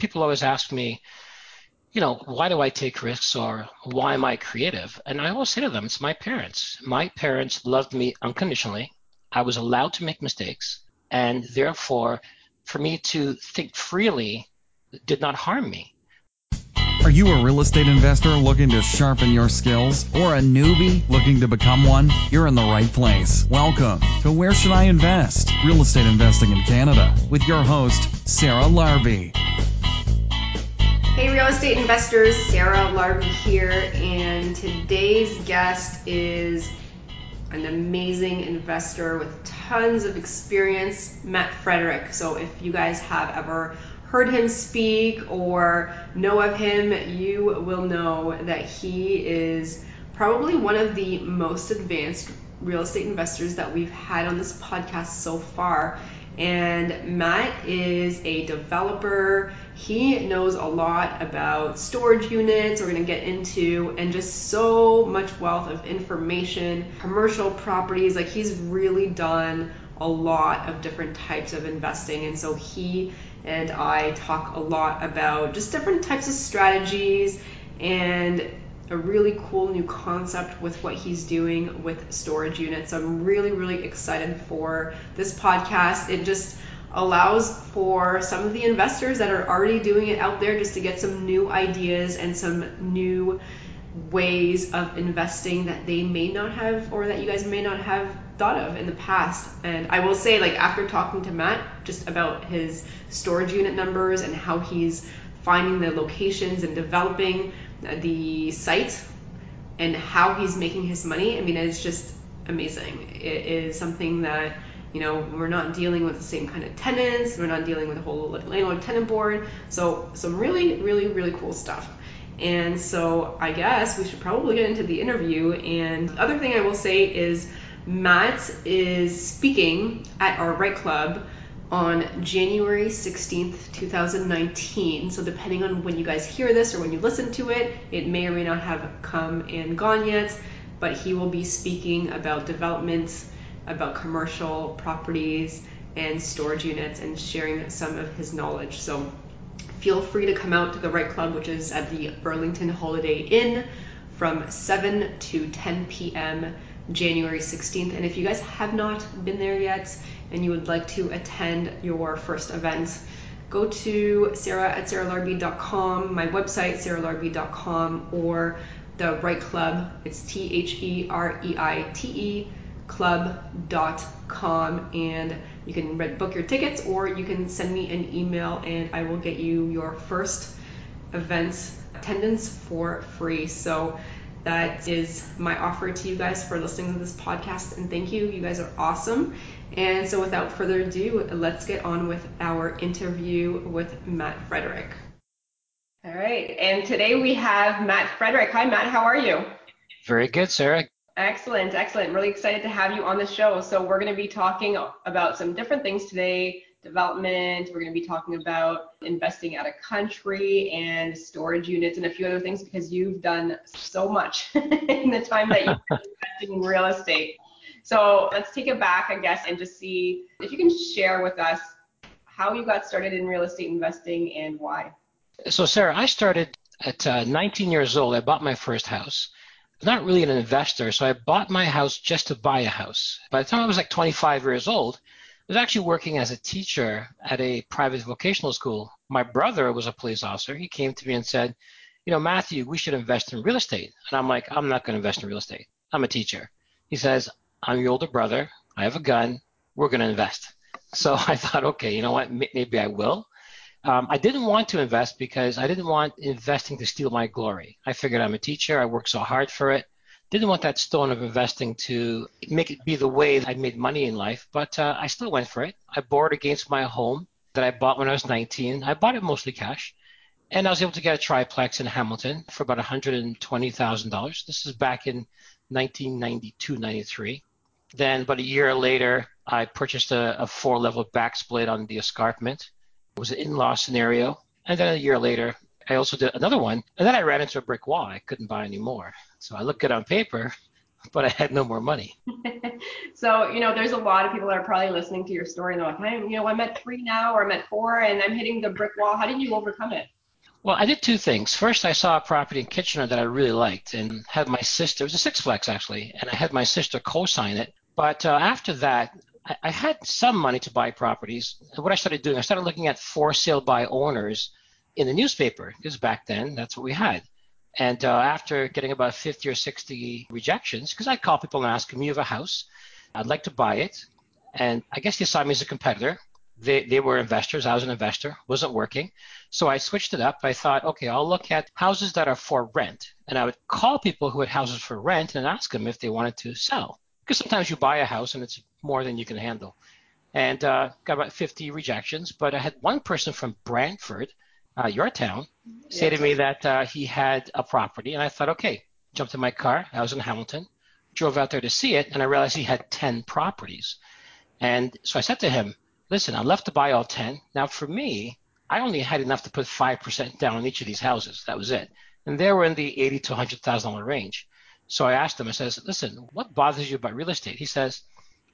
people always ask me, you know, why do I take risks or why am I creative? And I always say to them, it's my parents. My parents loved me unconditionally. I was allowed to make mistakes. And therefore, for me to think freely did not harm me. Are you a real estate investor looking to sharpen your skills or a newbie looking to become one? You're in the right place. Welcome to Where Should I Invest? Real Estate Investing in Canada with your host, Sarah Larbi. Hey, real estate investors, Sarah Larbi here, and today's guest is an amazing investor with tons of experience, Mat Frederick. So, if you guys have ever heard him speak or know of him, you will know that he is probably one of the most advanced real estate investors that we've had on this podcast so far. And Mat is a developer. He knows a lot about storage units, we're going to get into, and just so much wealth of information, commercial properties. Like, he's really done a lot of different types of investing. And so, he and I talk a lot about just different types of strategies and a really cool new concept with what he's doing with storage units. I'm really, really excited for this podcast. It just allows for some of the investors that are already doing it out there just to get some new ideas and some new ways of investing that they may not have or that you guys may not have thought of in the past. And I will say, like, after talking to Mat just about his storage unit numbers and how he's finding the locations and developing the site and how he's making his money, I mean, it's just amazing. It is something that, you know, we're not dealing with the same kind of tenants, we're not dealing with a whole landlord tenant board. So, some really, really, really cool stuff. And so, I guess we should probably get into the interview. And the other thing I will say is, Mat is speaking at our Right Club on January 16th, 2019. So, depending on when you guys hear this or when you listen to it, it may or may not have come and gone yet. But he will be speaking about developments, about commercial properties and storage units, and sharing some of his knowledge. So, feel free to come out to the Right Club, which is at the Burlington Holiday Inn from 7 to 10 p.m. January 16th. And if you guys have not been there yet, and you would like to attend your first event, go to sarah at sarahlarbi.com, my website, sarahlarbi.com, or the Right Club. It's T H E R E I T E club.com and you can book your tickets or you can send me an email and I will get you your first events attendance for free. So that is my offer to you guys for listening to this podcast and thank you. You guys are awesome. And so, without further ado, let's get on with our interview with Mat Frederick. All right, and today we have Mat Frederick. Hi, Mat, how are you? Very good, Sarah. Excellent, excellent. Really excited to have you on the show. So, we're going to be talking about some different things today development. We're going to be talking about investing out of country and storage units and a few other things because you've done so much in the time that you've been investing in real estate. So let's take it back, I guess, and just see if you can share with us how you got started in real estate investing and why. So, Sarah, I started at uh, 19 years old. I bought my first house. Not really an investor, so I bought my house just to buy a house. By the time I was like 25 years old, was actually working as a teacher at a private vocational school. My brother was a police officer. He came to me and said, You know, Matthew, we should invest in real estate. And I'm like, I'm not going to invest in real estate. I'm a teacher. He says, I'm your older brother. I have a gun. We're going to invest. So I thought, okay, you know what? Maybe I will. Um, I didn't want to invest because I didn't want investing to steal my glory. I figured I'm a teacher. I worked so hard for it. Didn't want that stone of investing to make it be the way I made money in life, but uh, I still went for it. I borrowed against my home that I bought when I was 19. I bought it mostly cash. And I was able to get a triplex in Hamilton for about $120,000. This is back in 1992, 93. Then, about a year later, I purchased a, a four level back split on the escarpment. It was an in law scenario. And then a year later, I also did another one. And then I ran into a brick wall. I couldn't buy any more. So I looked good on paper. but I had no more money. so, you know, there's a lot of people that are probably listening to your story and they're like, I'm, you know, I'm at three now or I'm at four and I'm hitting the brick wall. How did you overcome it? Well, I did two things. First, I saw a property in Kitchener that I really liked and had my sister, it was a sixplex actually, and I had my sister co sign it. But uh, after that, I, I had some money to buy properties. And what I started doing, I started looking at for sale by owners in the newspaper, because back then that's what we had. And uh, after getting about 50 or 60 rejections, because I'd call people and ask them, you have a house, I'd like to buy it. And I guess they saw me as a competitor. They, they were investors. I was an investor, wasn't working. So I switched it up. I thought, okay, I'll look at houses that are for rent. And I would call people who had houses for rent and ask them if they wanted to sell. Because sometimes you buy a house and it's more than you can handle. And uh, got about 50 rejections. But I had one person from Brantford, uh, your town, say to me that uh, he had a property. And I thought, okay, jumped in my car. I was in Hamilton, drove out there to see it, and I realized he had 10 properties. And so I said to him, listen, I left to buy all 10. Now, for me, I only had enough to put 5% down on each of these houses. That was it. And they were in the 80 to $100,000 range. So I asked him, I says, listen, what bothers you about real estate? He says,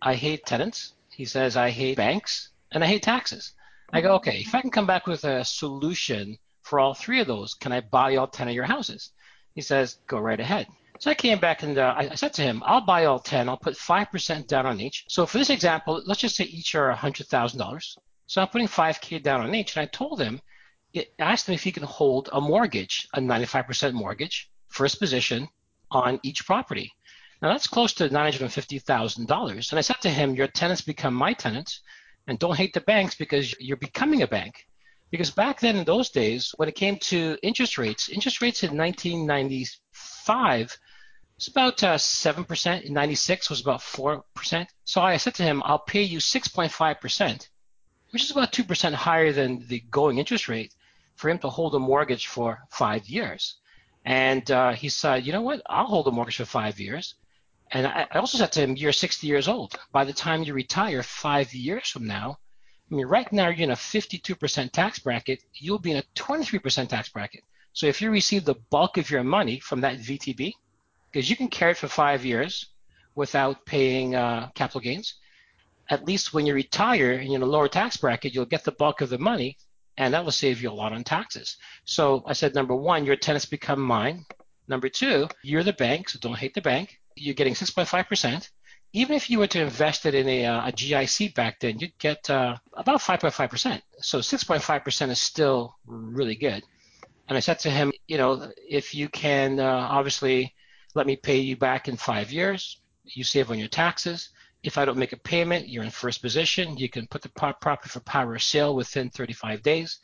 I hate tenants. He says, I hate banks and I hate taxes. I go, okay, if I can come back with a solution for all three of those, can I buy all 10 of your houses? He says, go right ahead. So I came back and uh, I said to him, I'll buy all 10. I'll put 5% down on each. So for this example, let's just say each are $100,000. So I'm putting 5K down on each. And I told him, I asked him if he can hold a mortgage, a 95% mortgage, first position on each property. Now that's close to $950,000. And I said to him, your tenants become my tenants and don't hate the banks because you're becoming a bank. Because back then in those days, when it came to interest rates, interest rates in 1995 was about uh, 7%. In 96 was about 4%. So I said to him, I'll pay you 6.5%, which is about 2% higher than the going interest rate for him to hold a mortgage for five years. And uh, he said, you know what? I'll hold a mortgage for five years. And I, also said to him, you're 60 years old. By the time you retire five years from now, I mean, right now you're in a 52% tax bracket. You'll be in a 23% tax bracket. So if you receive the bulk of your money from that VTB, because you can carry it for five years without paying uh, capital gains. At least when you retire and you're in a lower tax bracket, you'll get the bulk of the money, and that will save you a lot on taxes. So I said, number one, your tenants become mine. Number two, you're the bank, so don't hate the bank. You're getting 6.5%. Even if you were to invest it in a, uh, a GIC back then, you'd get uh, about 5.5%. So 6.5% is still really good. And I said to him, you know, if you can uh, obviously let me pay you back in five years. You save on your taxes. If I don't make a payment, you're in first position. You can put the property for power of sale within 35 days,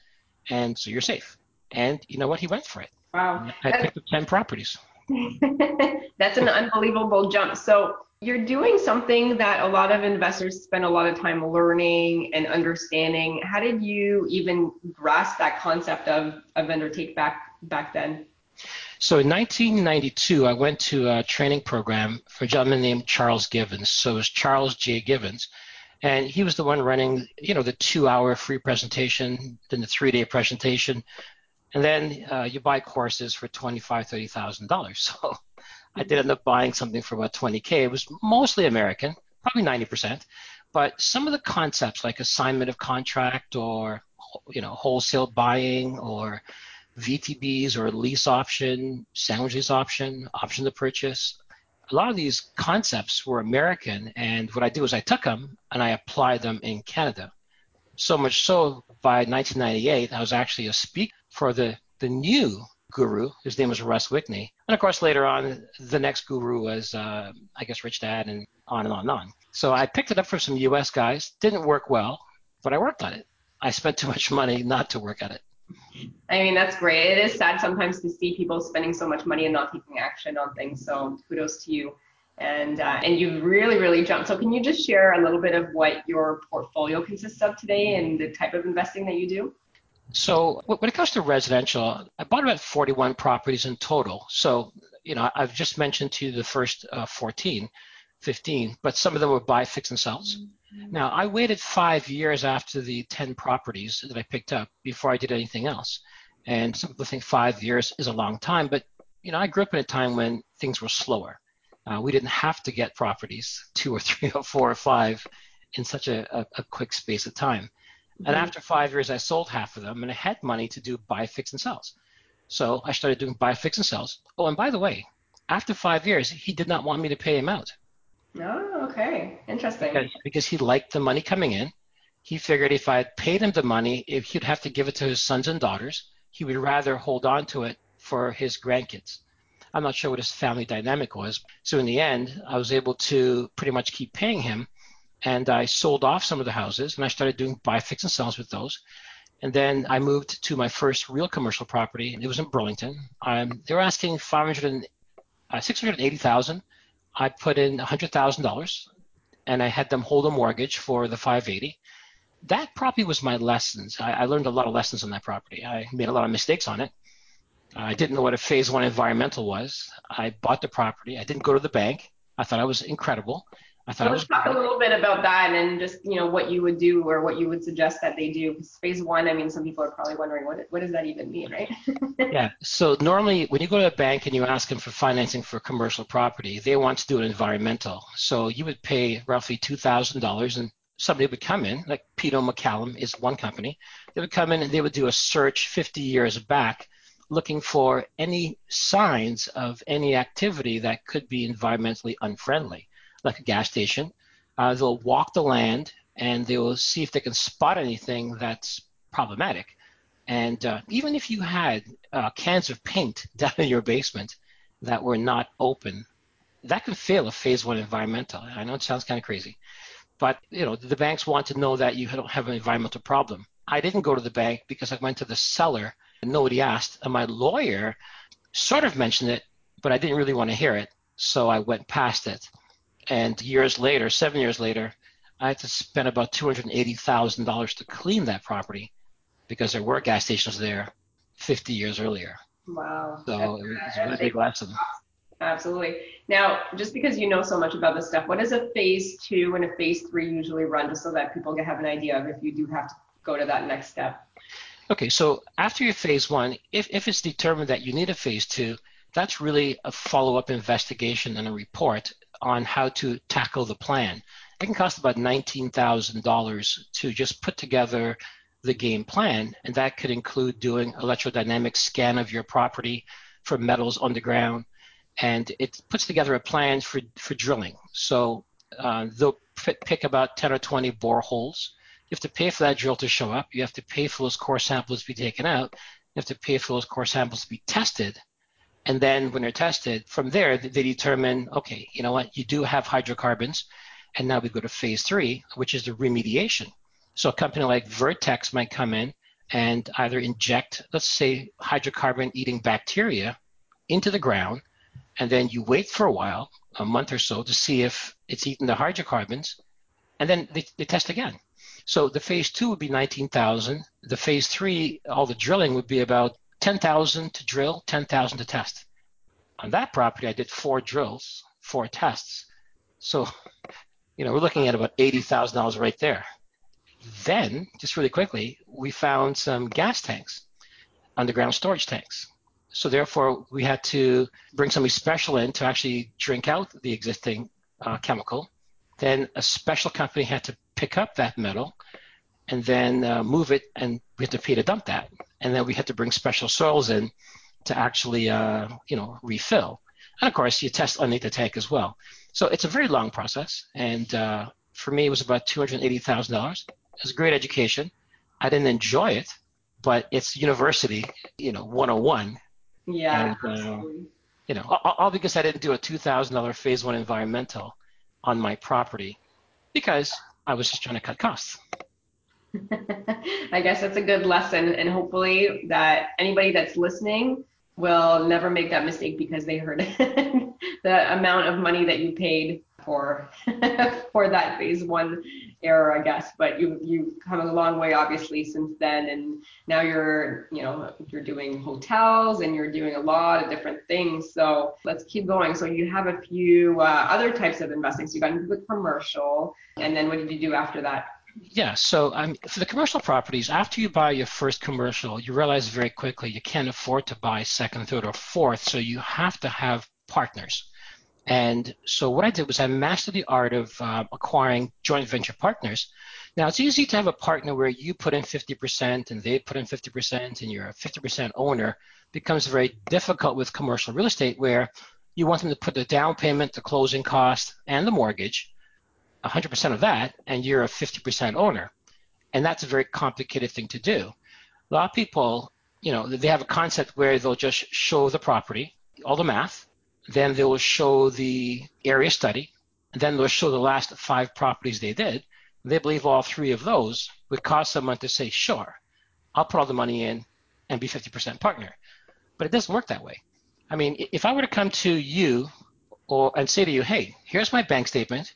and so you're safe. And you know what? He went for it. Wow. I picked up 10 properties. That's an unbelievable jump. So you're doing something that a lot of investors spend a lot of time learning and understanding. How did you even grasp that concept of a vendor take back back then? So in 1992, I went to a training program for a gentleman named Charles Givens. So it was Charles J. Givens. And he was the one running, you know, the two-hour free presentation, then the three-day presentation, and then uh, you buy courses for twenty-five, thirty thousand dollars. So I did end up buying something for about 20k. It was mostly American, probably 90%, but some of the concepts like assignment of contract or, you know, wholesale buying or VTBs or lease option, sandwich lease option, option to purchase. A lot of these concepts were American, and what I did was I took them and I applied them in Canada. So much so, by 1998, I was actually a speaker for the, the new guru. His name was Russ Whitney. And of course, later on, the next guru was, uh, I guess, Rich Dad, and on and on and on. So I picked it up for some US guys. Didn't work well, but I worked on it. I spent too much money not to work at it. I mean, that's great. It is sad sometimes to see people spending so much money and not taking action on things. So kudos to you. And uh, and you've really really jumped. So can you just share a little bit of what your portfolio consists of today and the type of investing that you do? So when it comes to residential, I bought about 41 properties in total. So you know, I've just mentioned to you the first uh, 14, 15, but some of them were buy, fix, and sells. Mm-hmm. Now, I waited five years after the 10 properties that I picked up before I did anything else. And some people think five years is a long time, but you know, I grew up in a time when things were slower. Uh, we didn't have to get properties, two or three or four or five, in such a, a, a quick space of time. Mm-hmm. And after five years, I sold half of them and I had money to do buy, fix, and sells. So I started doing buy, fix, and sells. Oh, and by the way, after five years, he did not want me to pay him out. Oh, okay. Interesting. Because, because he liked the money coming in. He figured if I had paid him the money, if he'd have to give it to his sons and daughters, he would rather hold on to it for his grandkids. I'm not sure what his family dynamic was. So in the end, I was able to pretty much keep paying him. And I sold off some of the houses and I started doing buy, fix, and sells with those. And then I moved to my first real commercial property. It was in Burlington. Um, they were asking 500 uh, 680,000. I put in $100,000 and I had them hold a mortgage for the 580 that property was my lessons. I, I, learned a lot of lessons on that property. I made a lot of mistakes on it. Uh, I didn't know what a phase one environmental was. I bought the property. I didn't go to the bank. I thought I was incredible. I thought so I was. let's talk a little bit about that and just you know what you would do or what you would suggest that they do. Because phase one, I mean, some people are probably wondering what what does that even mean, right? yeah. So normally, when you go to a bank and you ask them for financing for commercial property, they want to do an environmental. So you would pay roughly two thousand dollars, and somebody would come in, like Peto MacCallum is one company. They would come in and they would do a search 50 years back, looking for any signs of any activity that could be environmentally unfriendly, like a gas station. Uh, they'll walk the land and they will see if they can spot anything that's problematic. And uh, even if you had uh, cans of paint down in your basement that were not open, that can fail a phase one environmental. I know it sounds kind of crazy. But you know, the banks want to know that you don't have an environmental problem. I didn't go to the bank because I went to the seller nobody asked. And my lawyer sort of mentioned it, but I didn't really want to hear it, so I went past it. And years later, seven years later, I had to spend about two hundred and eighty thousand dollars to clean that property because there were gas stations there 50 years earlier. Wow. So it was a really big lesson. Absolutely. Now, just because you know so much about this stuff, what does a phase two and a phase three usually run, just so that people can have an idea of if you do have to go to that next step? Okay, so after your phase one, if, if it's determined that you need a phase two, that's really a follow-up investigation and a report on how to tackle the plan. It can cost about $19,000 to just put together the game plan, and that could include doing electrodynamic scan of your property for metals underground, and it puts together a plan for, for drilling. So uh, they'll pick about 10 or 20 boreholes. You have to pay for that drill to show up. You have to pay for those core samples to be taken out. You have to pay for those core samples to be tested. And then when they're tested, from there, they determine, okay, you know what, you do have hydrocarbons. And now we go to phase three, which is the remediation. So a company like Vertex might come in and either inject, let's say, hydrocarbon eating bacteria into the ground and then you wait for a while, a month or so, to see if it's eaten the hydrocarbons, and then they, they test again. So the phase two would be 19,000. The phase three, all the drilling would be about 10,000 to drill, 10,000 to test. On that property, I did four drills, four tests. So, you know, we're looking at about $80,000 right there. Then, just really quickly, we found some gas tanks, underground storage tanks. So therefore, we had to bring somebody special in to actually drink out the existing uh, chemical. Then a special company had to pick up that metal and then uh, move it, and we had to pay to dump that. And then we had to bring special soils in to actually, uh, you know, refill. And of course, you test underneath the tank as well. So it's a very long process. And uh, for me, it was about $280,000. It was a great education. I didn't enjoy it, but it's university, you know, 101 yeah. And, uh, you know, all, all, because I didn't do a two thousand dollar phase one environmental on my property because I was just trying to cut costs. I guess that's a good lesson, and hopefully that anybody that's listening will never make that mistake because they heard the amount of money that you paid for for that phase one error, I guess. But you you've come a long way, obviously, since then, and now you're you know you're doing hotels and you're doing a lot of different things. So let's keep going. So you have a few uh, other types of investing. So you got into the commercial, and then what did you do after that? Yeah, so um, for the commercial properties, after you buy your first commercial, you realize very quickly you can't afford to buy second, third, or fourth, so you have to have partners And so what I did was I mastered the art of uh, acquiring joint venture partners. Now it's easy to have a partner where you put in 50% and they put in 50% and you're a 50% owner. It becomes very difficult with commercial real estate where you want them to put the down payment, the closing cost, and the mortgage, 100% of that, and you're a 50% owner. And that's a very complicated thing to do. A lot of people, you know, they have a concept where they'll just show the property, all the math, then they will show the area study, and then they'll show the last five properties they did. They believe all three of those would cause someone to say, sure, I'll put all the money in and be 50% partner. But it doesn't work that way. I mean, if I were to come to you or and say to you, hey, here's my bank statement,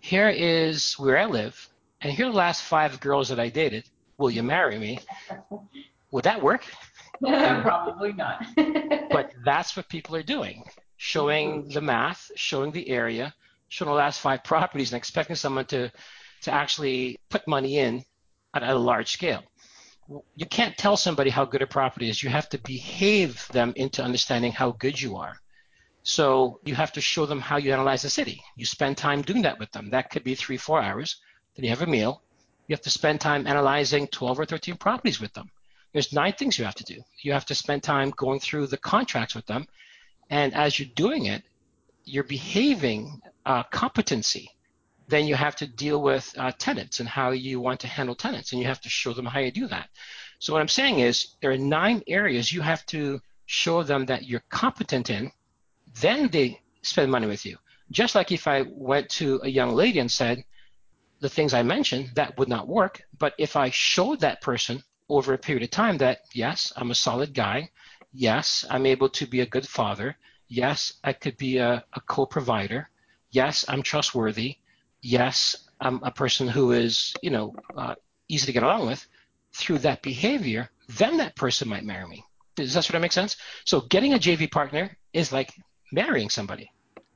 here is where I live, and here are the last five girls that I dated. Will you marry me? Would that work? Probably not. but that's what people are doing showing mm-hmm. the math, showing the area, showing the last five properties, and expecting someone to, to actually put money in at, at a large scale. You can't tell somebody how good a property is. You have to behave them into understanding how good you are. So you have to show them how you analyze the city. You spend time doing that with them. That could be three, four hours. Then you have a meal. You have to spend time analyzing 12 or 13 properties with them. There's nine things you have to do. You have to spend time going through the contracts with them and as you're doing it, you're behaving uh, competency. Then you have to deal with uh, tenants and how you want to handle tenants, and you have to show them how you do that. So what I'm saying is there are nine areas you have to show them that you're competent in. Then they spend money with you. Just like if I went to a young lady and said the things I mentioned, that would not work. But if I showed that person over a period of time that yes, I'm a solid guy, Yes, I'm able to be a good father. Yes, I could be a, a co-provider. Yes, I'm trustworthy. Yes, I'm a person who is, you know, uh, easy to get along with. Through that behavior, then that person might marry me. Does that sort of make sense? So getting a JV partner is like marrying somebody,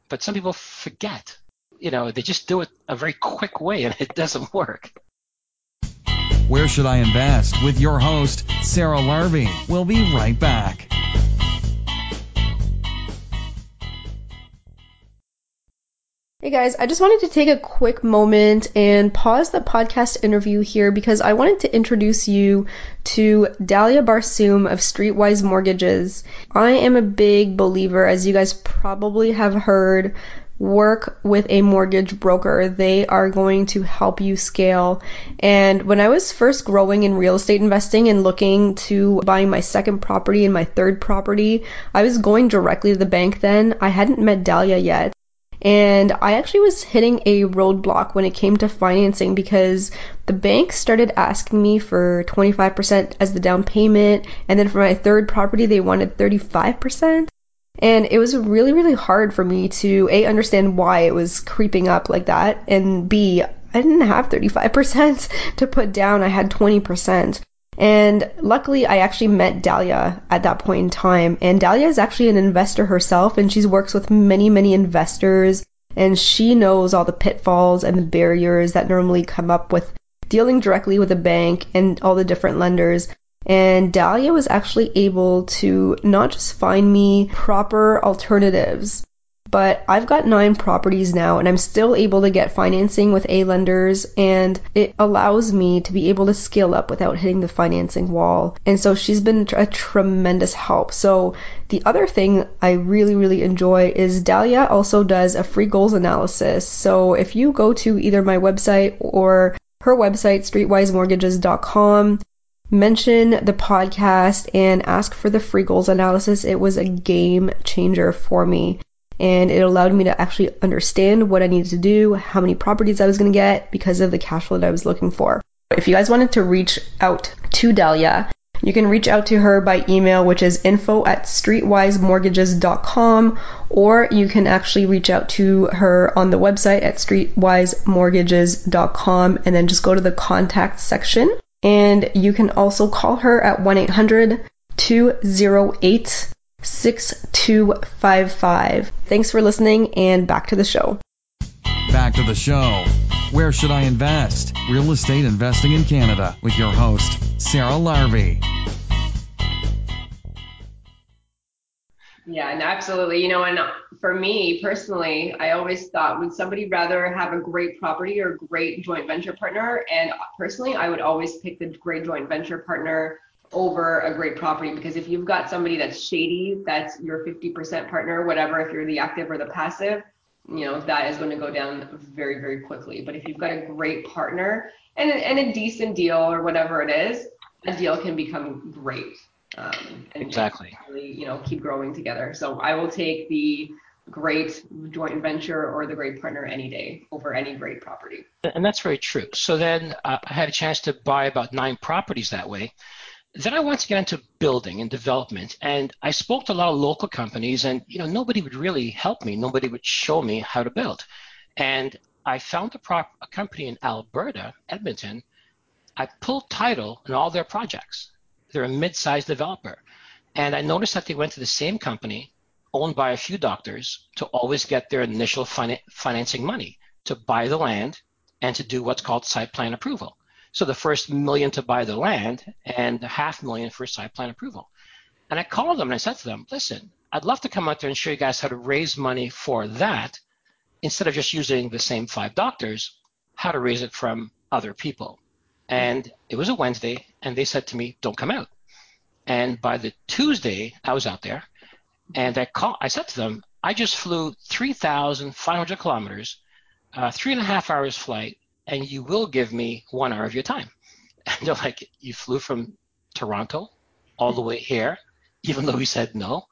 but some people forget. You know, they just do it a very quick way, and it doesn't work. Where Should I Invest? with your host, Sarah Larbi. We'll be right back. Hey guys, I just wanted to take a quick moment and pause the podcast interview here because I wanted to introduce you to Dalia Barsoum of Streetwise Mortgages. I am a big believer, as you guys probably have heard, work with a mortgage broker. They are going to help you scale. And when I was first growing in real estate investing and looking to buying my second property and my third property, I was going directly to the bank then. I hadn't met Dalia yet. And I actually was hitting a roadblock when it came to financing because the bank started asking me for 25% as the down payment. And then for my third property, they wanted 35%. And it was really, really hard for me to A, understand why it was creeping up like that, and B, I didn't have 35% to put down, I had 20%. And luckily, I actually met Dalia at that point in time. And Dalia is actually an investor herself, and she works with many, many investors. And she knows all the pitfalls and the barriers that normally come up with dealing directly with a bank and all the different lenders. And Dalia was actually able to not just find me proper alternatives, but I've got nine properties now and I'm still able to get financing with A lenders and it allows me to be able to scale up without hitting the financing wall. And so she's been a tremendous help. So the other thing I really, really enjoy is Dalia also does a free goals analysis. So if you go to either my website or her website, streetwisemortgages.com, mention the podcast and ask for the free goals analysis. It was a game changer for me. And it allowed me to actually understand what I needed to do, how many properties I was going to get because of the cash flow that I was looking for. If you guys wanted to reach out to Dalia, you can reach out to her by email, which is info at streetwisemortgages.com, or you can actually reach out to her on the website at streetwisemortgages.com and then just go to the contact section and you can also call her at 1 800 208 6255. Thanks for listening, and back to the show. Back to the show. Where should I invest? Real estate investing in Canada with your host, Sarah Larbi. Yeah, and absolutely. You know, and uh, for me personally, I always thought would somebody rather have a great property or a great joint venture partner? And uh, personally, I would always pick the great joint venture partner over a great property because if you've got somebody that's shady, that's your 50% partner, whatever, if you're the active or the passive, you know, that is going to go down very, very quickly. But if you've got a great partner and, and a decent deal or whatever it is, a deal can become great. Um, and exactly. Really, you know, keep growing together. So I will take the great joint venture or the great partner any day over any great property. And that's very true. So then uh, I had a chance to buy about nine properties that way. Then I wanted to get into building and development, and I spoke to a lot of local companies, and you know nobody would really help me. Nobody would show me how to build, and I found a, prop, a company in Alberta, Edmonton. I pulled title on all their projects. They're a mid-sized developer, and I noticed that they went to the same company, owned by a few doctors, to always get their initial financing money to buy the land and to do what's called site plan approval. So the first million to buy the land and a half million for site plan approval. And I called them and I said to them, listen, I'd love to come out there and show you guys how to raise money for that instead of just using the same five doctors, how to raise it from other people. And it was a Wednesday, and they said to me, don't come out. And by the Tuesday, I was out there, and I call, I said to them, I just flew 3,500 kilometers, uh, three and a half hours flight, and you will give me one hour of your time. And they're like, you flew from Toronto all the way here, even though we said no.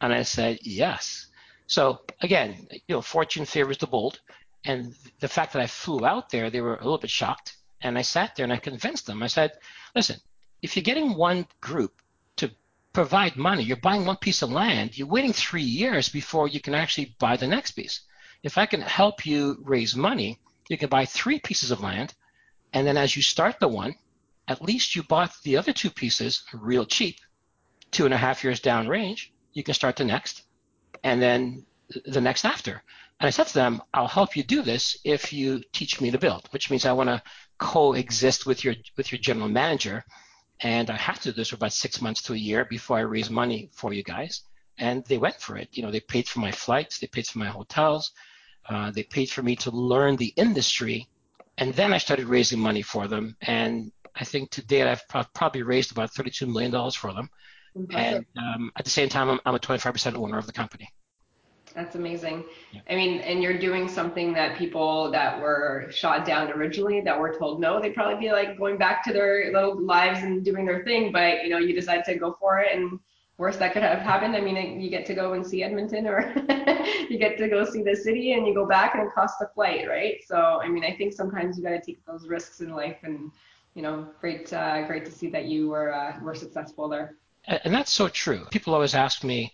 And I said, yes. So again, you know, fortune favors the bold. And the fact that I flew out there, they were a little bit shocked. And I sat there and I convinced them. I said, listen, if you're getting one group to provide money, you're buying one piece of land, you're waiting three years before you can actually buy the next piece. If I can help you raise money, you can buy three pieces of land, and then as you start the one, at least you bought the other two pieces real cheap. Two and a half years down range, you can start the next, and then the next after. And I said to them, I'll help you do this if you teach me to build, which means I want to coexist with your with your general manager. And I have to do this for about six months to a year before I raise money for you guys. And they went for it. You know, they paid for my flights, they paid for my hotels, uh, they paid for me to learn the industry, and then I started raising money for them. And I think to date I've pro- probably raised about $32 million for them. And um, at the same time, I'm, I'm a 25% owner of the company. That's amazing. Yeah. I mean, and you're doing something that people that were shot down originally that were told no, they'd probably be like going back to their little lives and doing their thing. But you know, you decide to go for it, and worst that could have happened. I mean, you get to go and see Edmonton, or you get to go see the city, and you go back and it costs a flight, right? So, I mean, I think sometimes you got to take those risks in life, and you know, great, uh, great to see that you were uh, were successful there. And that's so true. People always ask me,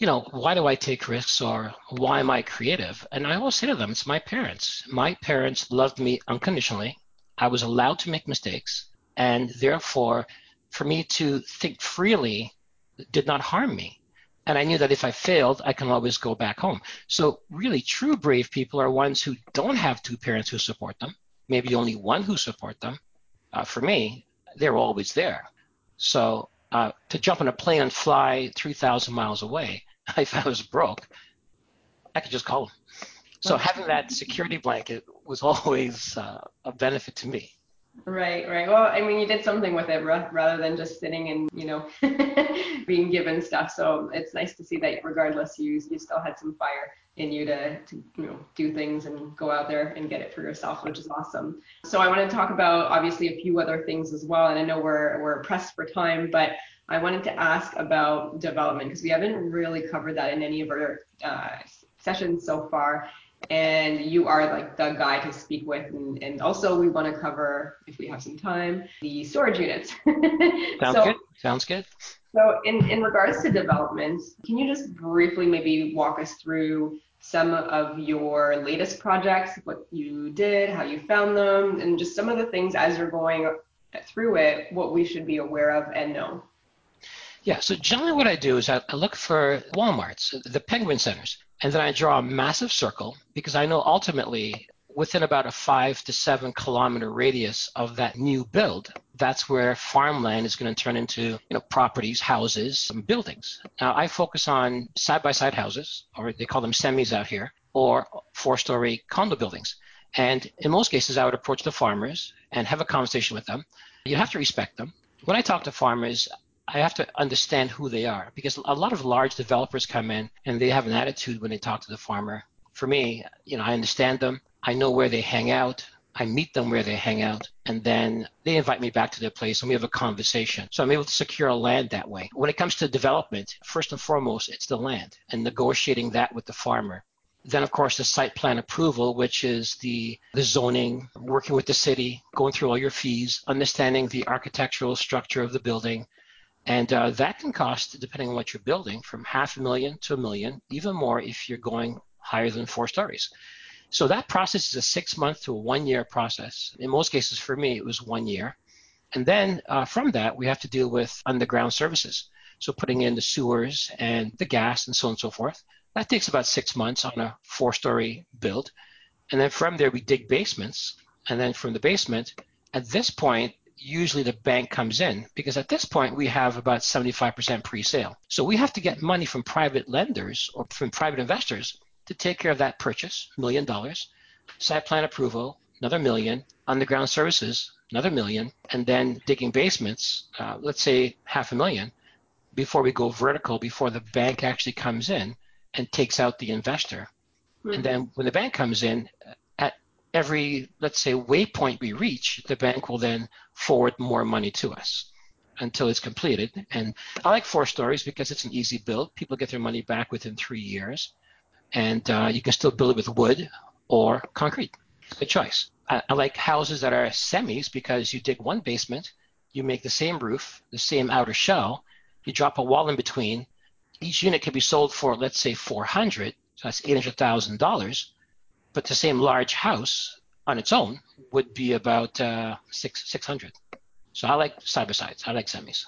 you know, why do I take risks or why am I creative? And I always say to them, it's my parents. My parents loved me unconditionally. I was allowed to make mistakes, and therefore, for me to think freely did not harm me. And I knew that if I failed, I can always go back home. So, really, true brave people are ones who don't have two parents who support them, maybe only one who support them. Uh, for me, they're always there. So, uh, to jump on a plane and fly 3,000 miles away, if I was broke, I could just call them. So, having that security blanket was always uh, a benefit to me. Right, right. Well, I mean, you did something with it rather than just sitting and, you know, being given stuff. So it's nice to see that regardless, you you still had some fire in you to, to you know do things and go out there and get it for yourself, which is awesome. So I want to talk about obviously a few other things as well, and I know we're we're pressed for time, but I wanted to ask about development because we haven't really covered that in any of our uh, sessions so far and you are like the guy to speak with. And, and also, we want to cover, if we have some time, the storage units. Sounds so, good. Sounds good. So, in, in regards to development, can you just briefly maybe walk us through some of your latest projects, what you did, how you found them, and just some of the things as you're going through it, what we should be aware of and know? Yeah, so generally what I do is I look for Walmarts, the Penguin Centers, and then I draw a massive circle because I know ultimately within about a five to seven kilometer radius of that new build, that's where farmland is going to turn into you know properties, houses, and buildings. Now I focus on side by side houses, or they call them semis out here, or four story condo buildings. And in most cases, I would approach the farmers and have a conversation with them. You have to respect them. When I talk to farmers, I have to understand who they are because a lot of large developers come in and they have an attitude when they talk to the farmer. For me, you know, I understand them. I know where they hang out. I meet them where they hang out, and then they invite me back to their place and we have a conversation. So I'm able to secure a land that way. When it comes to development, first and foremost, it's the land and negotiating that with the farmer. Then, of course, the site plan approval, which is the, the zoning, working with the city, going through all your fees, understanding the architectural structure of the building. And uh, that can cost, depending on what you're building, from half a million to a million, even more if you're going higher than four stories. So that process is a six month to a one year process. In most cases, for me, it was one year. And then uh, from that, we have to deal with underground services. So putting in the sewers and the gas and so on and so forth. That takes about six months on a four story build. And then from there, we dig basements. And then from the basement, at this point, usually the bank comes in because at this point we have about 75% pre-sale. So we have to get money from private lenders or from private investors to take care of that purchase, million dollars, site plan approval, another million, underground services, another million, and then digging basements, uh, let's say half a million, before we go vertical, before the bank actually comes in and takes out the investor. Mm-hmm. And then when the bank comes in, every, let's say, waypoint we reach, the bank will then forward more money to us until it's completed. And I like four stories because it's an easy build. People get their money back within three years. And uh, you can still build it with wood or concrete. Good choice. I, I like houses that are semis because you dig one basement, you make the same roof, the same outer shell, you drop a wall in between, each unit can be sold for, let's say, 400, so that's $800,000. But the same large house on its own would be about uh, six 600. So I like side by sides. I like semis.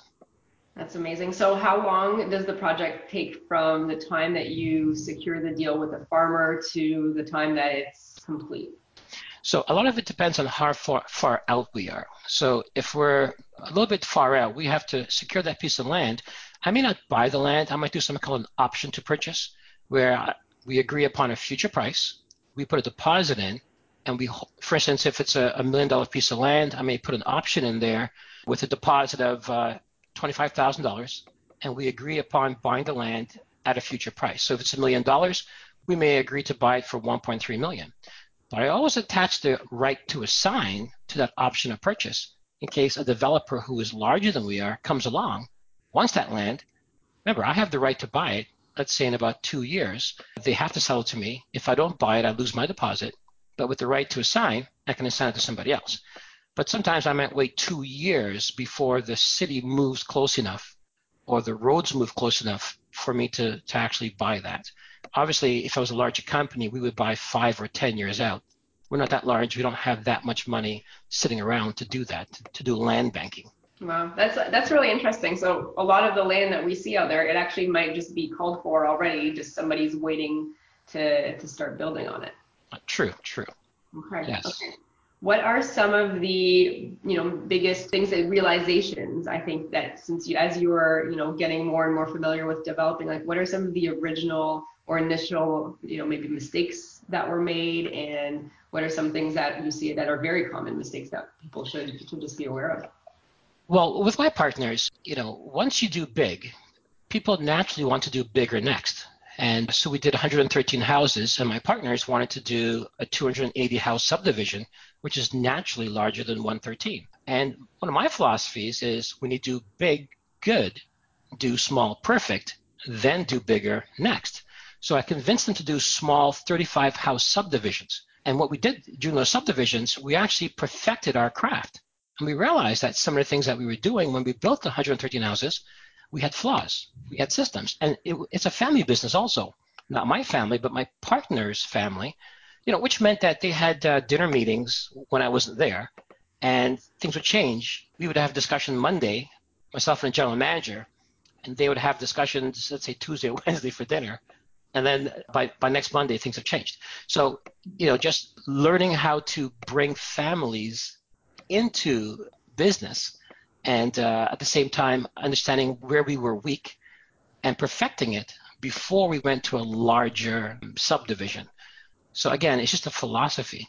That's amazing. So how long does the project take from the time that you secure the deal with the farmer to the time that it's complete? So a lot of it depends on how far, far out we are. So if we're a little bit far out, we have to secure that piece of land I may not buy the land. I might do something called an option to purchase, where we agree upon a future price. We put a deposit in, and we, for instance, if it's a, a million dollar piece of land, I may put an option in there with a deposit of uh, twenty-five thousand dollars, and we agree upon buying the land at a future price. So if it's a million dollars, we may agree to buy it for 1.3 million. But I always attach the right to assign to that option of purchase in case a developer who is larger than we are comes along wants that land, remember, I have the right to buy it, let's say in about two years. They have to sell it to me. If I don't buy it, I lose my deposit. But with the right to assign, I can assign it to somebody else. But sometimes I might wait two years before the city moves close enough or the roads move close enough for me to, to actually buy that. Obviously, if I was a larger company, we would buy five or 10 years out. We're not that large. We don't have that much money sitting around to do that, to, to do land banking. Wow, that's that's really interesting. So a lot of the land that we see out there, it actually might just be called for already. Just somebody's waiting to to start building on it. Uh, true, true. Okay. Yes. Okay. What are some of the you know biggest things that realizations? I think that since you as you were you know getting more and more familiar with developing, like what are some of the original or initial you know maybe mistakes that were made, and what are some things that you see that are very common mistakes that people should should just be aware of? Well, with my partners, you know, once you do big, people naturally want to do bigger next. And so we did 113 houses, and my partners wanted to do a 280 house subdivision, which is naturally larger than 113. And one of my philosophies is when you do big, good, do small, perfect, then do bigger next. So I convinced them to do small 35 house subdivisions. And what we did during those subdivisions, we actually perfected our craft. And we realized that some of the things that we were doing when we built the 113 houses, we had flaws. We had systems. And it, it's a family business also. Not my family, but my partner's family, you know, which meant that they had uh, dinner meetings when I wasn't there and things would change. We would have discussion Monday, myself and the general manager, and they would have discussions, let's say Tuesday or Wednesday for dinner. and then by, by next Monday, things have changed. So, you know, just learning how to bring families into business and uh, at the same time understanding where we were weak and perfecting it before we went to a larger subdivision. So again, it's just a philosophy.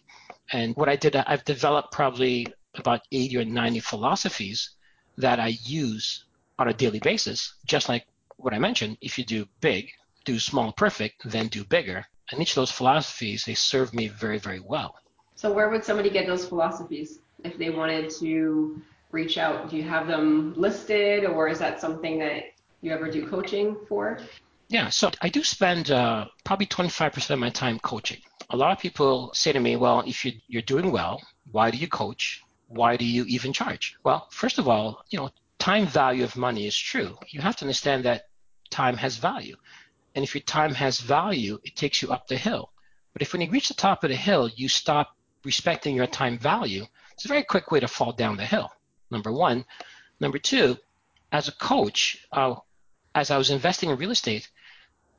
And what I did, I've developed probably about 80 or 90 philosophies that I use on a daily basis, just like what I mentioned. If you do big, do small perfect, then do bigger. And each of those philosophies, they serve me very, very well. So where would somebody get those philosophies if they wanted to reach out? Do you have them listed or is that something that you ever do coaching for? Yeah, so I do spend uh, probably 25% of my time coaching. A lot of people say to me, well, if you, you're doing well, why do you coach? Why do you even charge? Well, first of all, you know, time value of money is true. You have to understand that time has value. And if your time has value, it takes you up the hill. But if when you reach the top of the hill, you stop respecting your time value, it's a very quick way to fall down the hill. Number one. Number two, as a coach, uh, as I was investing in real estate,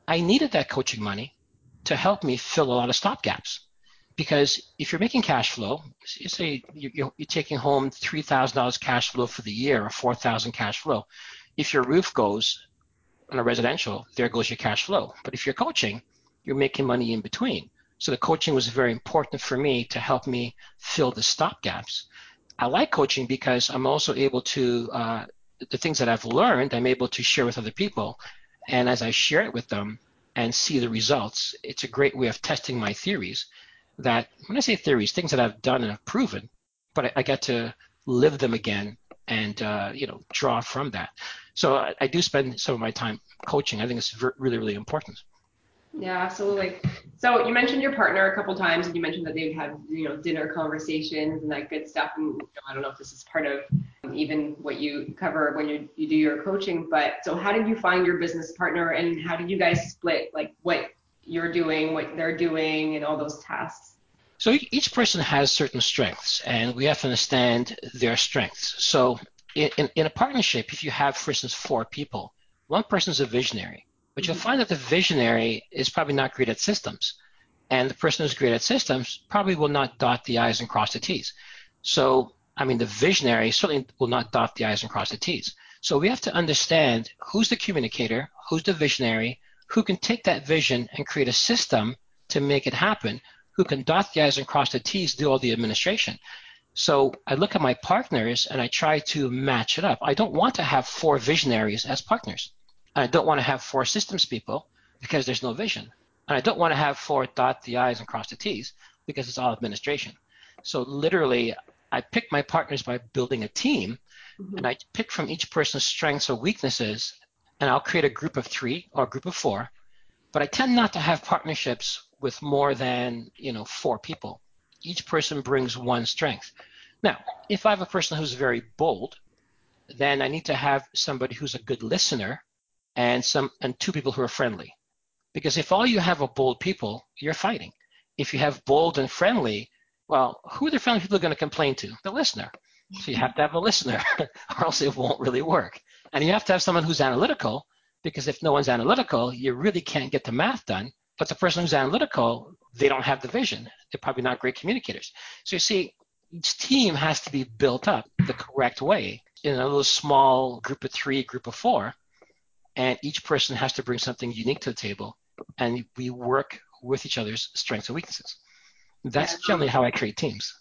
I needed that coaching money to help me fill a lot of stop gaps. Because if you're making cash flow, say you're, you're taking home $3,000 cash flow for the year or 4,000 cash flow. If your roof goes on a residential, there goes your cash flow. But if you're coaching, you're making money in between. So the coaching was very important for me to help me fill the stop gaps. I like coaching because I'm also able to, uh, the things that I've learned, I'm able to share with other people. And as I share it with them and see the results, it's a great way of testing my theories. That when I say theories, things that I've done and have proven, but I, I get to live them again and uh, you know draw from that. So I, I, do spend some of my time coaching. I think it's really really important. Yeah, absolutely. So you mentioned your partner a couple times, and you mentioned that they would have you know dinner conversations and that good stuff. And you know, I don't know if this is part of even what you cover when you you do your coaching. But so how did you find your business partner, and how did you guys split like what you're doing, what they're doing, and all those tasks? So each person has certain strengths, and we have to understand their strengths. So in, in, in a partnership, if you have, for instance, four people, one person is a visionary, but you'll mm-hmm. find that the visionary is probably not great at systems. And the person who's great at systems probably will not dot the I's and cross the T's. So, I mean, the visionary certainly will not dot the I's and cross the T's. So we have to understand who's the communicator, who's the visionary, who can take that vision and create a system to make it happen who can dot the I's and cross the T's, do all the administration. So I look at my partners and I try to match it up. I don't want to have four visionaries as partners. I don't want to have four systems people because there's no vision. And I don't want to have four dot the I's and cross the T's because it's all administration. So literally, I pick my partners by building a team mm-hmm. and I pick from each person's strengths or weaknesses and I'll create a group of three or a group of four. But I tend not to have partnerships with more than you know four people. Each person brings one strength. Now, if I have a person who's very bold, then I need to have somebody who's a good listener and some and two people who are friendly. Because if all you have are bold people, you're fighting. If you have bold and friendly, well, who are the friendly people going to complain to? The listener. So you have to have a listener, or else it won't really work. And you have to have someone who's analytical, because if no one's analytical, you really can't get the math done but the person who's analytical, they don't have the vision. They're probably not great communicators. So you see, each team has to be built up the correct way in a little small group of three, group of four, and each person has to bring something unique to the table, and we work with each other's strengths and weaknesses. That's yeah. generally how I create teams.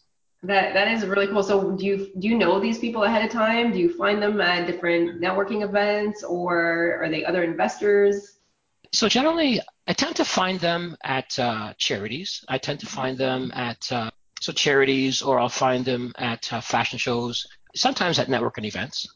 That that is really cool. So do you do you know these people ahead of time? Do you find them at different networking events, or are they other investors? So generally, I tend to find them at uh, charities. I tend to find them at uh, so charities, or I'll find them at uh, fashion shows. Sometimes at networking events,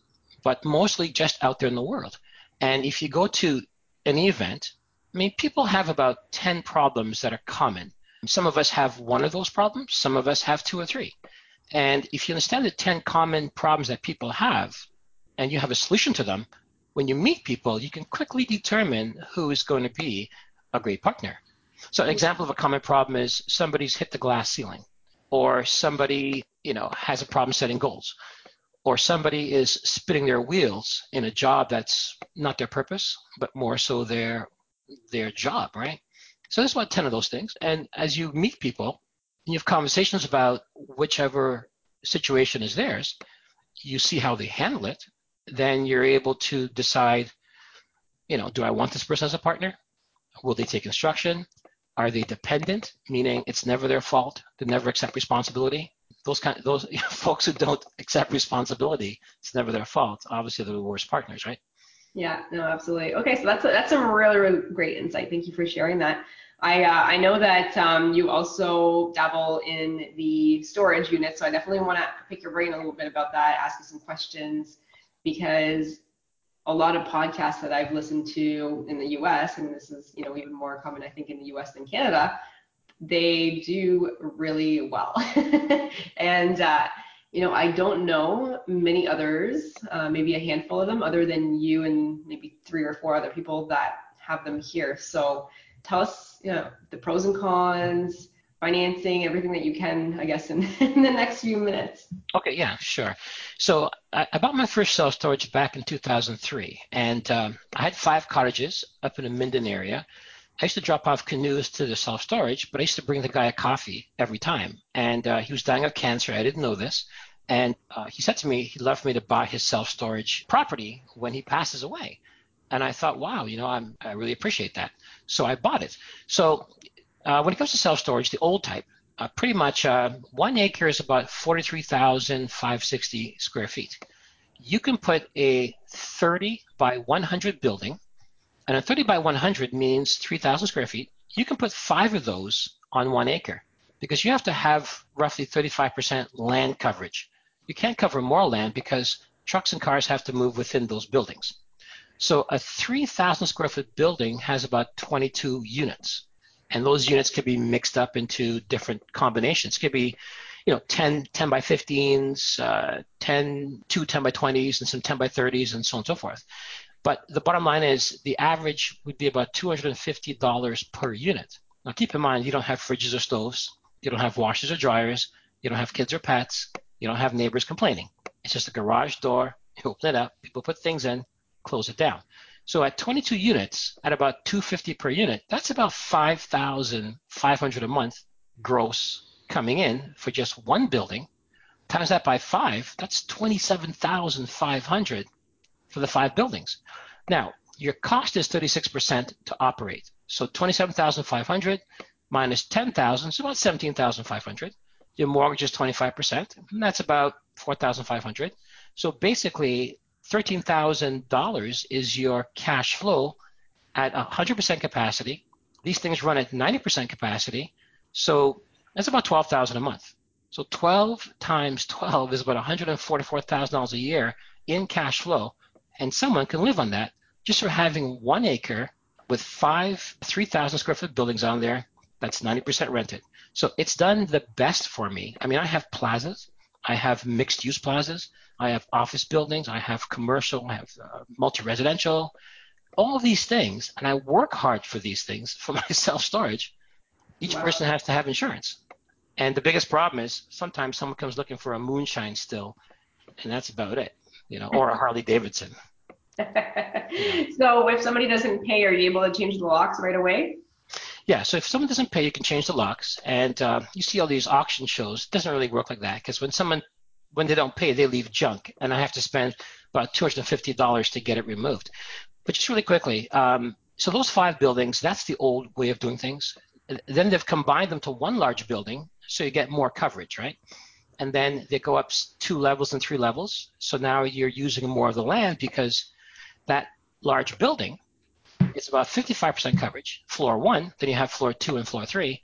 but mostly just out there in the world. And if you go to any event, I mean, people have about 10 problems that are common. Some of us have one of those problems. Some of us have two or three. And if you understand the 10 common problems that people have, and you have a solution to them, when you meet people, you can quickly determine who is going to be a great partner. So an example of a common problem is somebody's hit the glass ceiling, or somebody, you know, has a problem setting goals, or somebody is spinning their wheels in a job that's not their purpose, but more so their their job, right? So there's about 10 of those things. And as you meet people, and you have conversations about whichever situation is theirs, you see how they handle it, then you're able to decide, you know, do I want this person as a partner? Will they take instruction? Are they dependent, meaning it's never their fault? They never accept responsibility. Those kind, those folks who don't accept responsibility, it's never their fault. Obviously, they're the worst partners, right? Yeah, no, absolutely. Okay, so that's that's some really really great insight. Thank you for sharing that. I uh, I know that um, you also dabble in the storage unit, so I definitely want to pick your brain a little bit about that, ask you some questions, because a lot of podcasts that I've listened to in the US, and this is, you know, even more common, I think, in the US than Canada, they do really well. and, uh, you know, I don't know many others, uh, maybe a handful of them, other than you and maybe three or four other people that have them here. So tell us, you know, the pros and cons, financing, everything that you can, I guess, in, in the next few minutes. Okay, yeah, sure. So I, I bought my first self storage back in 2003, and um, I had five cottages up in the Minden area. I used to drop off canoes to the self storage, but I used to bring the guy a coffee every time. And uh, he was dying of cancer. I didn't know this. And uh, he said to me he'd love for me to buy his self storage property when he passes away. And I thought, wow, you know, I'm, I really appreciate that. So I bought it. So uh, when it comes to self storage, the old type, uh, pretty much uh, one acre is about 43,560 square feet. You can put a 30 by 100 building, and a 30 by 100 means 3,000 square feet. You can put five of those on one acre because you have to have roughly 35% land coverage. You can't cover more land because trucks and cars have to move within those buildings. So a 3,000 square foot building has about 22 units and those units could be mixed up into different combinations. It could be, you know, 10, 10 by 15s, uh, 10, two 10 by 20s, and some 10 by 30s, and so on and so forth. But the bottom line is the average would be about $250 per unit. Now keep in mind, you don't have fridges or stoves, you don't have washers or dryers, you don't have kids or pets, you don't have neighbors complaining. It's just a garage door, you open it up, people put things in, close it down. So at 22 units, at about 250 per unit, that's about 5,500 a month gross coming in for just one building. Times that by five, that's 27,500 for the five buildings. Now, your cost is 36% to operate. So 27,500 minus 10,000 is about 17,500. Your mortgage is 25%, and that's about 4,500. So basically, $13,000 is your cash flow at 100% capacity. These things run at 90% capacity. So that's about 12,000 a month. So 12 times 12 is about $144,000 a year in cash flow. And someone can live on that just for having one acre with five 3,000 square foot buildings on there that's 90% rented. So it's done the best for me. I mean, I have plazas. I have mixed use plazas. I have office buildings. I have commercial. I have uh, multi residential. All of these things, and I work hard for these things for my self storage. Each wow. person has to have insurance. And the biggest problem is sometimes someone comes looking for a moonshine still, and that's about it, you know, or a Harley Davidson. so if somebody doesn't pay, are you able to change the locks right away? Yeah, so if someone doesn't pay, you can change the locks. And uh, you see all these auction shows. It doesn't really work like that because when someone, when they don't pay, they leave junk, and I have to spend about $250 to get it removed. But just really quickly, um, so those five buildings, that's the old way of doing things. Then they've combined them to one large building, so you get more coverage, right? And then they go up two levels and three levels. So now you're using more of the land because that large building is about 55% coverage, floor one, then you have floor two and floor three.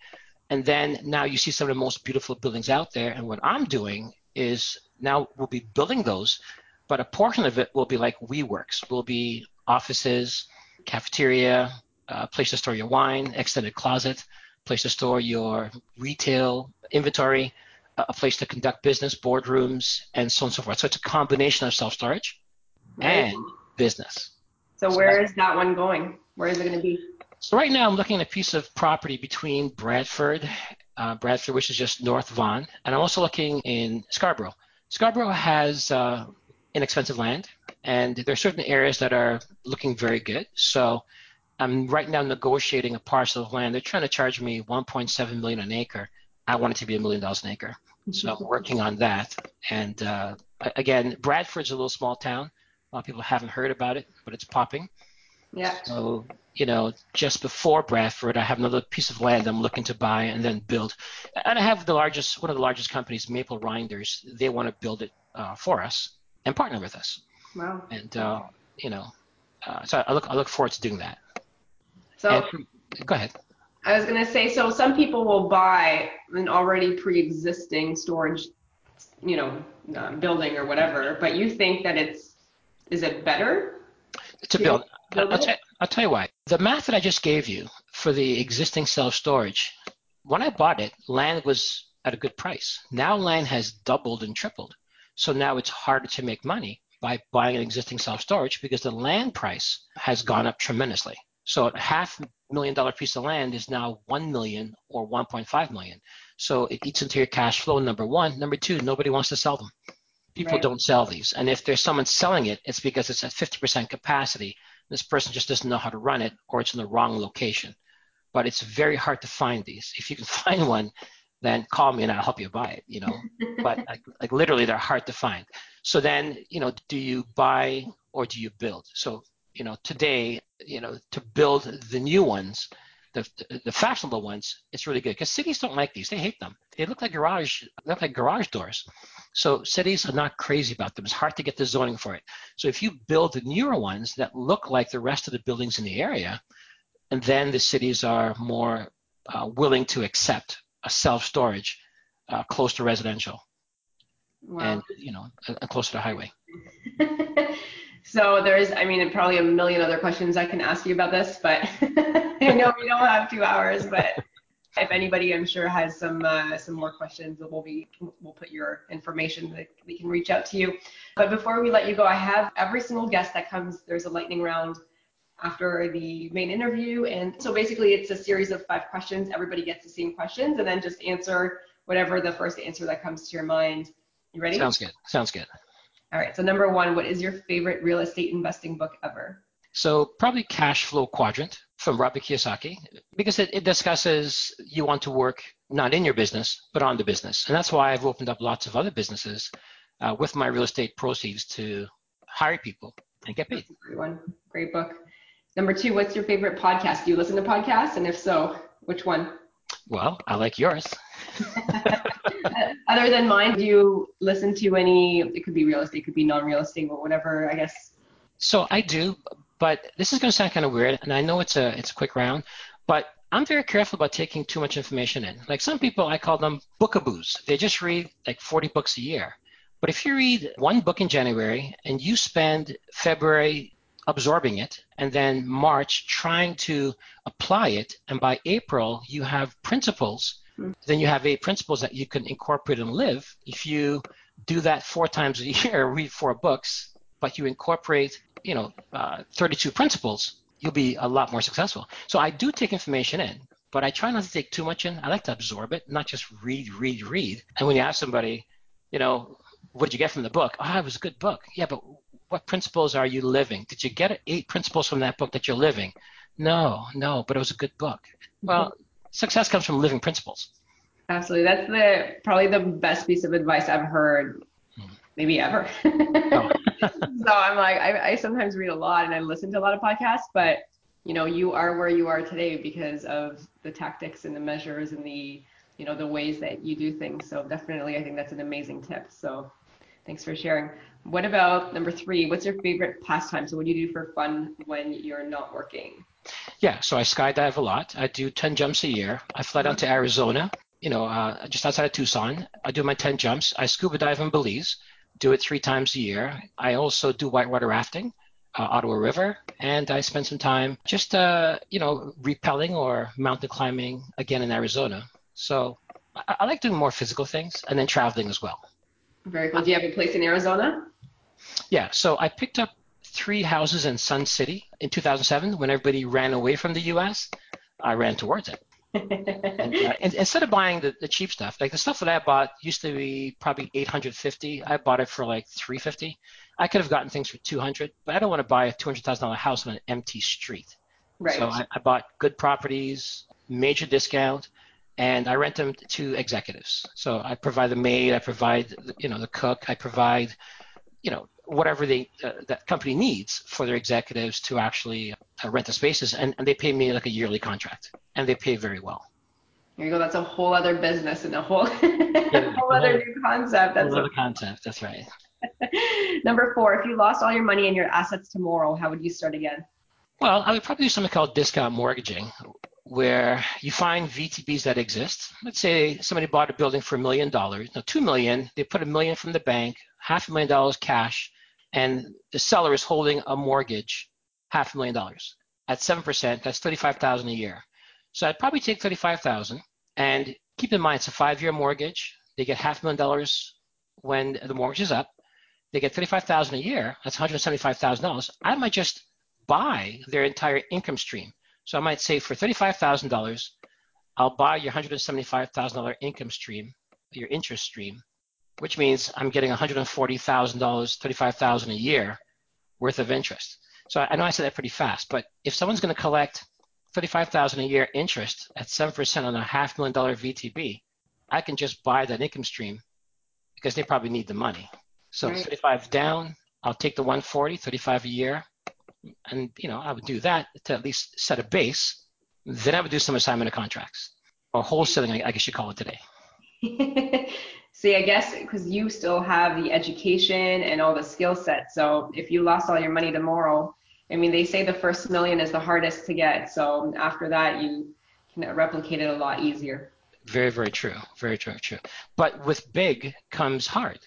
And then now you see some of the most beautiful buildings out there. And what I'm doing is now we'll be building those, but a portion of it will be like WeWorks, will be offices, cafeteria, a place to store your wine, extended closet, place to store your retail inventory, a place to conduct business, boardrooms, and so on and so forth. So it's a combination of self-storage right. and business. So, so where is that one going? Where is it going to be? So right now I'm looking at a piece of property between Bradford, uh, Bradford, which is just north Vaughan, and I'm also looking in Scarborough. Scarborough has uh, inexpensive land, and there are certain areas that are looking very good. So I'm right now negotiating a parcel of land. They're trying to charge me 1.7 million an acre. I want it to be a million dollars an acre. So I'm working on that. And uh, again, Bradford's a little small town. A lot of people haven't heard about it, but it's popping. Yeah. So, you know, just before Bradford, I have another piece of land I'm looking to buy and then build. And I have the largest, one of the largest companies, Maple Reinders. They want to build it uh, for us and partner with us. Wow. And uh, you know, uh, so I look I look forward to doing that. So and, go ahead. I was gonna say, so some people will buy an already pre-existing storage, you know, uh, building or whatever, but you think that it's is it better to build? build I'll, tell, I'll tell you why. The math that I just gave you for the existing self storage, when I bought it, land was at a good price. Now land has doubled and tripled. So now it's harder to make money by buying an existing self storage because the land price has gone up tremendously. So a half million dollar piece of land is now 1 million or 1.5 million. So it eats into your cash flow, number one. Number two, nobody wants to sell them. People right. don't sell these. And if there's someone selling it, it's because it's at 50% capacity. This person just doesn't know how to run it or it's in the wrong location. But it's very hard to find these. If you can find one, then call me and I'll help you buy it, you know. but like, like literally they're hard to find. So then, you know, do you buy or do you build? So, you know, today, you know, to build the new ones, the, the fashionable ones, it's really good because cities don't like these. They hate them. They look like garage, look like garage doors. So cities are not crazy about them. It's hard to get the zoning for it. So if you build the newer ones that look like the rest of the buildings in the area, and then the cities are more uh, willing to accept a self-storage uh, close to residential wow. and you know close to the highway so there's i mean probably a million other questions i can ask you about this but i know we don't have two hours but if anybody i'm sure has some uh, some more questions we'll be we'll put your information that we can reach out to you but before we let you go i have every single guest that comes there's a lightning round after the main interview. And so basically, it's a series of five questions. Everybody gets the same questions, and then just answer whatever the first answer that comes to your mind. You ready? Sounds good. Sounds good. All right. So number one, what is your favorite real estate investing book ever? So probably Cash Flow Quadrant from Robert Kiyosaki because it, it discusses you want to work not in your business but on the business, and that's why I've opened up lots of other businesses uh, with my real estate proceeds to hire people and get paid. Great one. Great book. Number two, what's your favorite podcast? Do you listen to podcasts? And if so, which one? Well, I like yours. Other than mine, do you listen to any? It could be real estate, it could be non-real estate, but whatever, I guess. So I do, but this is going to sound kind of weird, and I know it's a it's a quick round, but I'm very careful about taking too much information in. Like some people, I call them bookaboos. They just read like 40 books a year. But if you read one book in January and you spend February absorbing it, and then March trying to apply it, and by April you have principles. Mm-hmm. Then you have eight principles that you can incorporate and live. If you do that four times a year, read four books, but you incorporate, you know, uh, 32 principles, you'll be a lot more successful. So I do take information in, but I try not to take too much in. I like to absorb it, not just read, read, read. And when you ask somebody, you know, what did you get from the book? Oh, it was a good book. Yeah, but what principles are you living? Did you get eight principles from that book that you're living? No, no, but it was a good book. Mm-hmm. Well, success comes from living principles. Absolutely. That's the probably the best piece of advice I've heard maybe ever. so I'm like, I, I sometimes read a lot and I listen to a lot of podcasts, but you know, you are where you are today because of the tactics and the measures and the, you know, the ways that you do things. So definitely, I think that's an amazing tip. So thanks for sharing. What about number three? What's your favorite pastime? So what do you do for fun when you're not working? Yeah, so I skydive a lot. I do 10 jumps a year. I fly down to Arizona, you know, uh, just outside of Tucson. I do my 10 jumps. I scuba dive in Belize, do it three times a year. I also do whitewater rafting, uh, Ottawa River, and I spend some time just, uh, you know, repelling or mountain climbing again in Arizona. So I, I like doing more physical things and then traveling as well. Very cool. Do you have a place in Arizona? Yeah, so I picked up three houses in Sun City in 2007 when everybody ran away from the U.S. I ran towards it. and, uh, and, instead of buying the, the cheap stuff, like the stuff that I bought used to be probably 850. I bought it for like 350. I could have gotten things for 200, but I don't want to buy a $200,000 house on an empty street. Right. So I, I bought good properties, major discount, and I rent them to executives. So I provide the maid, I provide you know the cook, I provide you know whatever they uh, that company needs for their executives to actually uh, rent the spaces, and, and they pay me like a yearly contract, and they pay very well. There you go. That's a whole other business and a whole, yeah, whole other new concept. That's whole other concept. That's right. Number four, if you lost all your money and your assets tomorrow, how would you start again? Well, I would probably do something called discount mortgaging, where you find VTBs that exist. Let's say somebody bought a building for a million dollars. Now, two million, they put a million from the bank, half a million dollars cash, and the seller is holding a mortgage, half a million dollars. At 7%, that's 35000 a year. So I'd probably take 35000 and keep in mind it's a five-year mortgage. They get half a million dollars when the mortgage is up. They get 35000 a year. That's $175,000. I might just buy their entire income stream. So I might say for $35,000, I'll buy your $175,000 income stream, your interest stream, which means I'm getting $140,000, $35,000 a year worth of interest. So I know I said that pretty fast, but if someone's going to collect $35,000 a year interest at 7% on a half million dollar VTB, I can just buy that income stream because they probably need the money. So right. 35 down, I'll take the 140, 35 a year, and you know I would do that to at least set a base. Then I would do some assignment of contracts or wholesaling, I guess you call it today. See, I guess because you still have the education and all the skill set. So if you lost all your money tomorrow, I mean, they say the first million is the hardest to get. So after that, you can replicate it a lot easier. Very, very true. Very true, true. But with big comes hard.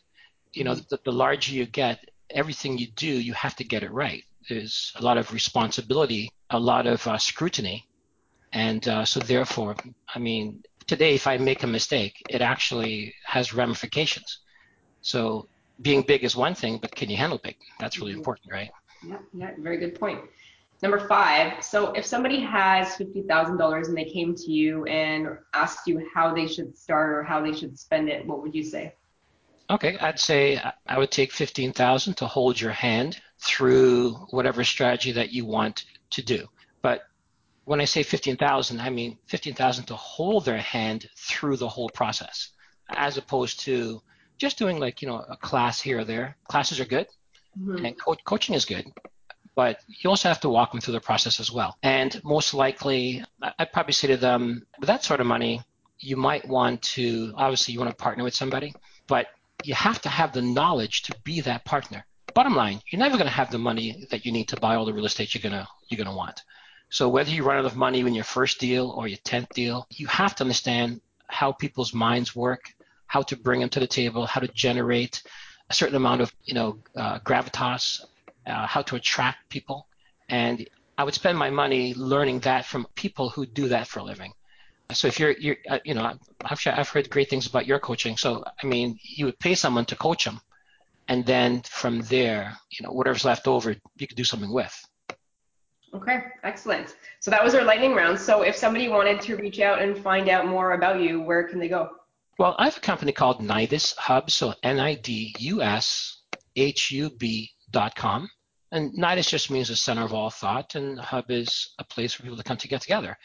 You know, the, the larger you get, everything you do, you have to get it right. There's a lot of responsibility, a lot of uh, scrutiny. And uh, so, therefore, I mean, today, if I make a mistake, it actually has ramifications. So being big is one thing, but can you handle big? That's really mm-hmm. important, right? Yeah, yeah, very good point. Number five, so if somebody has $50,000 and they came to you and asked you how they should start or how they should spend it, what would you say? Okay, I'd say I would take 15,000 to hold your hand through whatever strategy that you want to do. But when I say 15,000, I mean 15,000 to hold their hand through the whole process, as opposed to just doing like, you know, a class here or there. Classes are good mm-hmm. and co- coaching is good, but you also have to walk them through the process as well. And most likely, I'd probably say to them, with that sort of money, you might want to, obviously, you want to partner with somebody, but you have to have the knowledge to be that partner. Bottom line, you're never going to have the money that you need to buy all the real estate you're going to you're to want. So whether you run out of money in your first deal or your 10th deal, you have to understand how people's minds work, how to bring them to the table, how to generate a certain amount of, you know, uh, gravitas, uh, how to attract people. And I would spend my money learning that from people who do that for a living. So if you're, you're uh, you know, I've, I've heard great things about your coaching. So, I mean, you would pay someone to coach them. And then from there, you know, whatever's left over, you could do something with. Okay, excellent. So that was our lightning round. So if somebody wanted to reach out and find out more about you, where can they go? Well, I have a company called Nidus Hub, so N-I-D-U-S-H-U-B dot com. And Nidus just means the center of all thought, and Hub is a place for people to come to get together.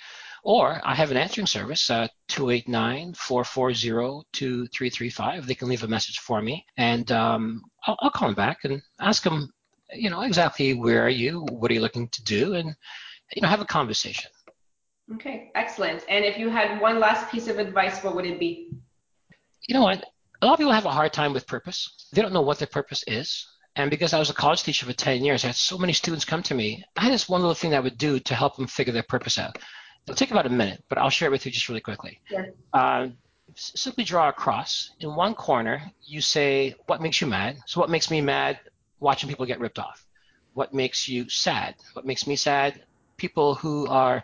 Or I have an answering service, uh, 289-440-2335. They can leave a message for me, and um, I'll, I'll call them back and ask them you know, exactly where are you? What are you looking to do? And, you know, have a conversation. Okay, excellent. And if you had one last piece of advice, what would it be? You know what? A lot of people have a hard time with purpose. They don't know what their purpose is. And because I was a college teacher for 10 years, I had so many students come to me. I had this one little thing that I would do to help them figure their purpose out. It'll take about a minute, but I'll share it with you just really quickly. Sure. Uh, simply draw a cross. In one corner, you say, What makes you mad? So, what makes me mad? watching people get ripped off? What makes you sad? What makes me sad? People who are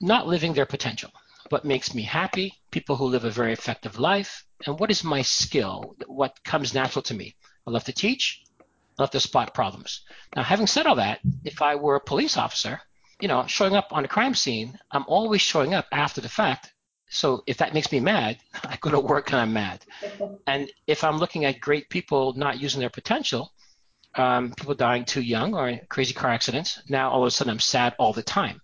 not living their potential. What makes me happy? People who live a very effective life. And what is my skill? What comes natural to me? I love to teach. I love to spot problems. Now, having said all that, if I were a police officer, you know, showing up on a crime scene, I'm always showing up after the fact. So if that makes me mad, I go to work and I'm mad. And if I'm looking at great people not using their potential, um, people dying too young or crazy car accidents. Now all of a sudden I'm sad all the time.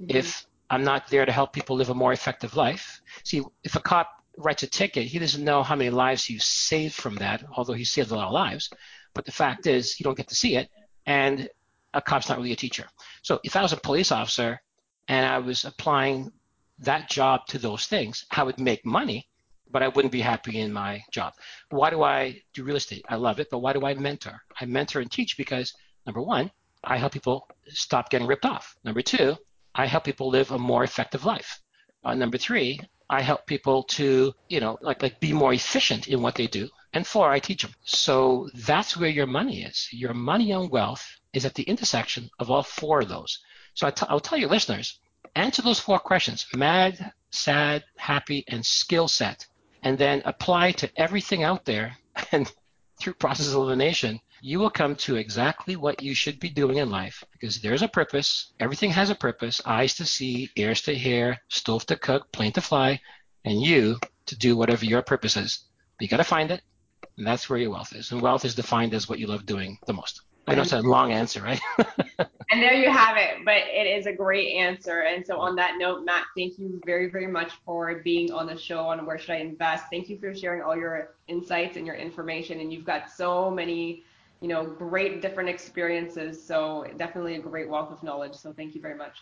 Mm-hmm. If I'm not there to help people live a more effective life, see, if a cop writes a ticket, he doesn't know how many lives he saved from that, although he saved a lot of lives. But the fact is, you don't get to see it, and a cop's not really a teacher. So if I was a police officer and I was applying that job to those things, I would make money, but I wouldn't be happy in my job. Why do I do real estate? I love it, but why do I mentor? I mentor and teach because number one, I help people stop getting ripped off. Number two, I help people live a more effective life. Uh, number three, I help people to, you know, like like be more efficient in what they do. And four, I teach them. So that's where your money is. Your money and wealth is at the intersection of all four of those. So I t- I'll tell your listeners, answer those four questions: mad, sad, happy, and skill set, and then apply to everything out there. And through process elimination, you will come to exactly what you should be doing in life because there's a purpose. Everything has a purpose eyes to see, ears to hear, stove to cook, plane to fly, and you to do whatever your purpose is. But you got to find it, and that's where your wealth is. And wealth is defined as what you love doing the most. I know it's a long answer, right? and there you have it. But it is a great answer. And so on that note, Mat, thank you very, very much for being on the show on Where Should I Invest. Thank you for sharing all your insights and your information. And you've got so many you know, great different experiences. So definitely a great wealth of knowledge. So thank you very much.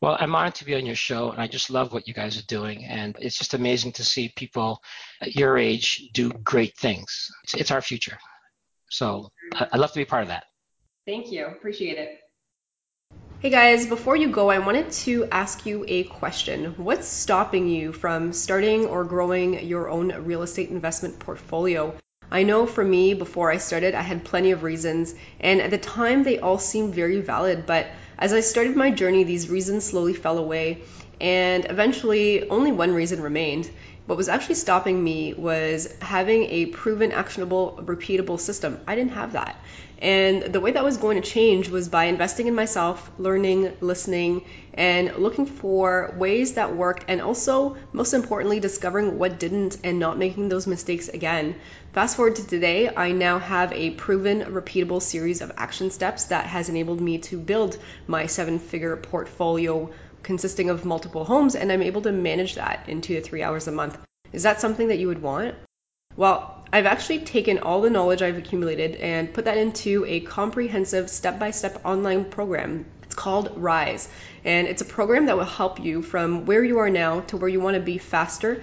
Well, I'm honored to be on your show, and I just love what you guys are doing. And it's just amazing to see people at your age do great things. It's, it's our future. So I'd love to be part of that. Thank you. Appreciate it. Hey guys, before you go, I wanted to ask you a question. What's stopping you from starting or growing your own real estate investment portfolio? I know for me, before I started, I had plenty of reasons, and at the time they all seemed very valid, but as I started my journey, these reasons slowly fell away, and eventually only one reason remained. What was actually stopping me was having a proven, actionable, repeatable system. I didn't have that. And the way that was going to change was by investing in myself, learning, listening, and looking for ways that worked, and also, most importantly, discovering what didn't and not making those mistakes again. Fast forward to today, I now have a proven, repeatable series of action steps that has enabled me to build my seven figure portfolio consisting of multiple homes, and I'm able to manage that in two to three hours a month. Is that something that you would want? Well, I've actually taken all the knowledge I've accumulated and put that into a comprehensive step by step online program. It's called Rise, and it's a program that will help you from where you are now to where you want to be faster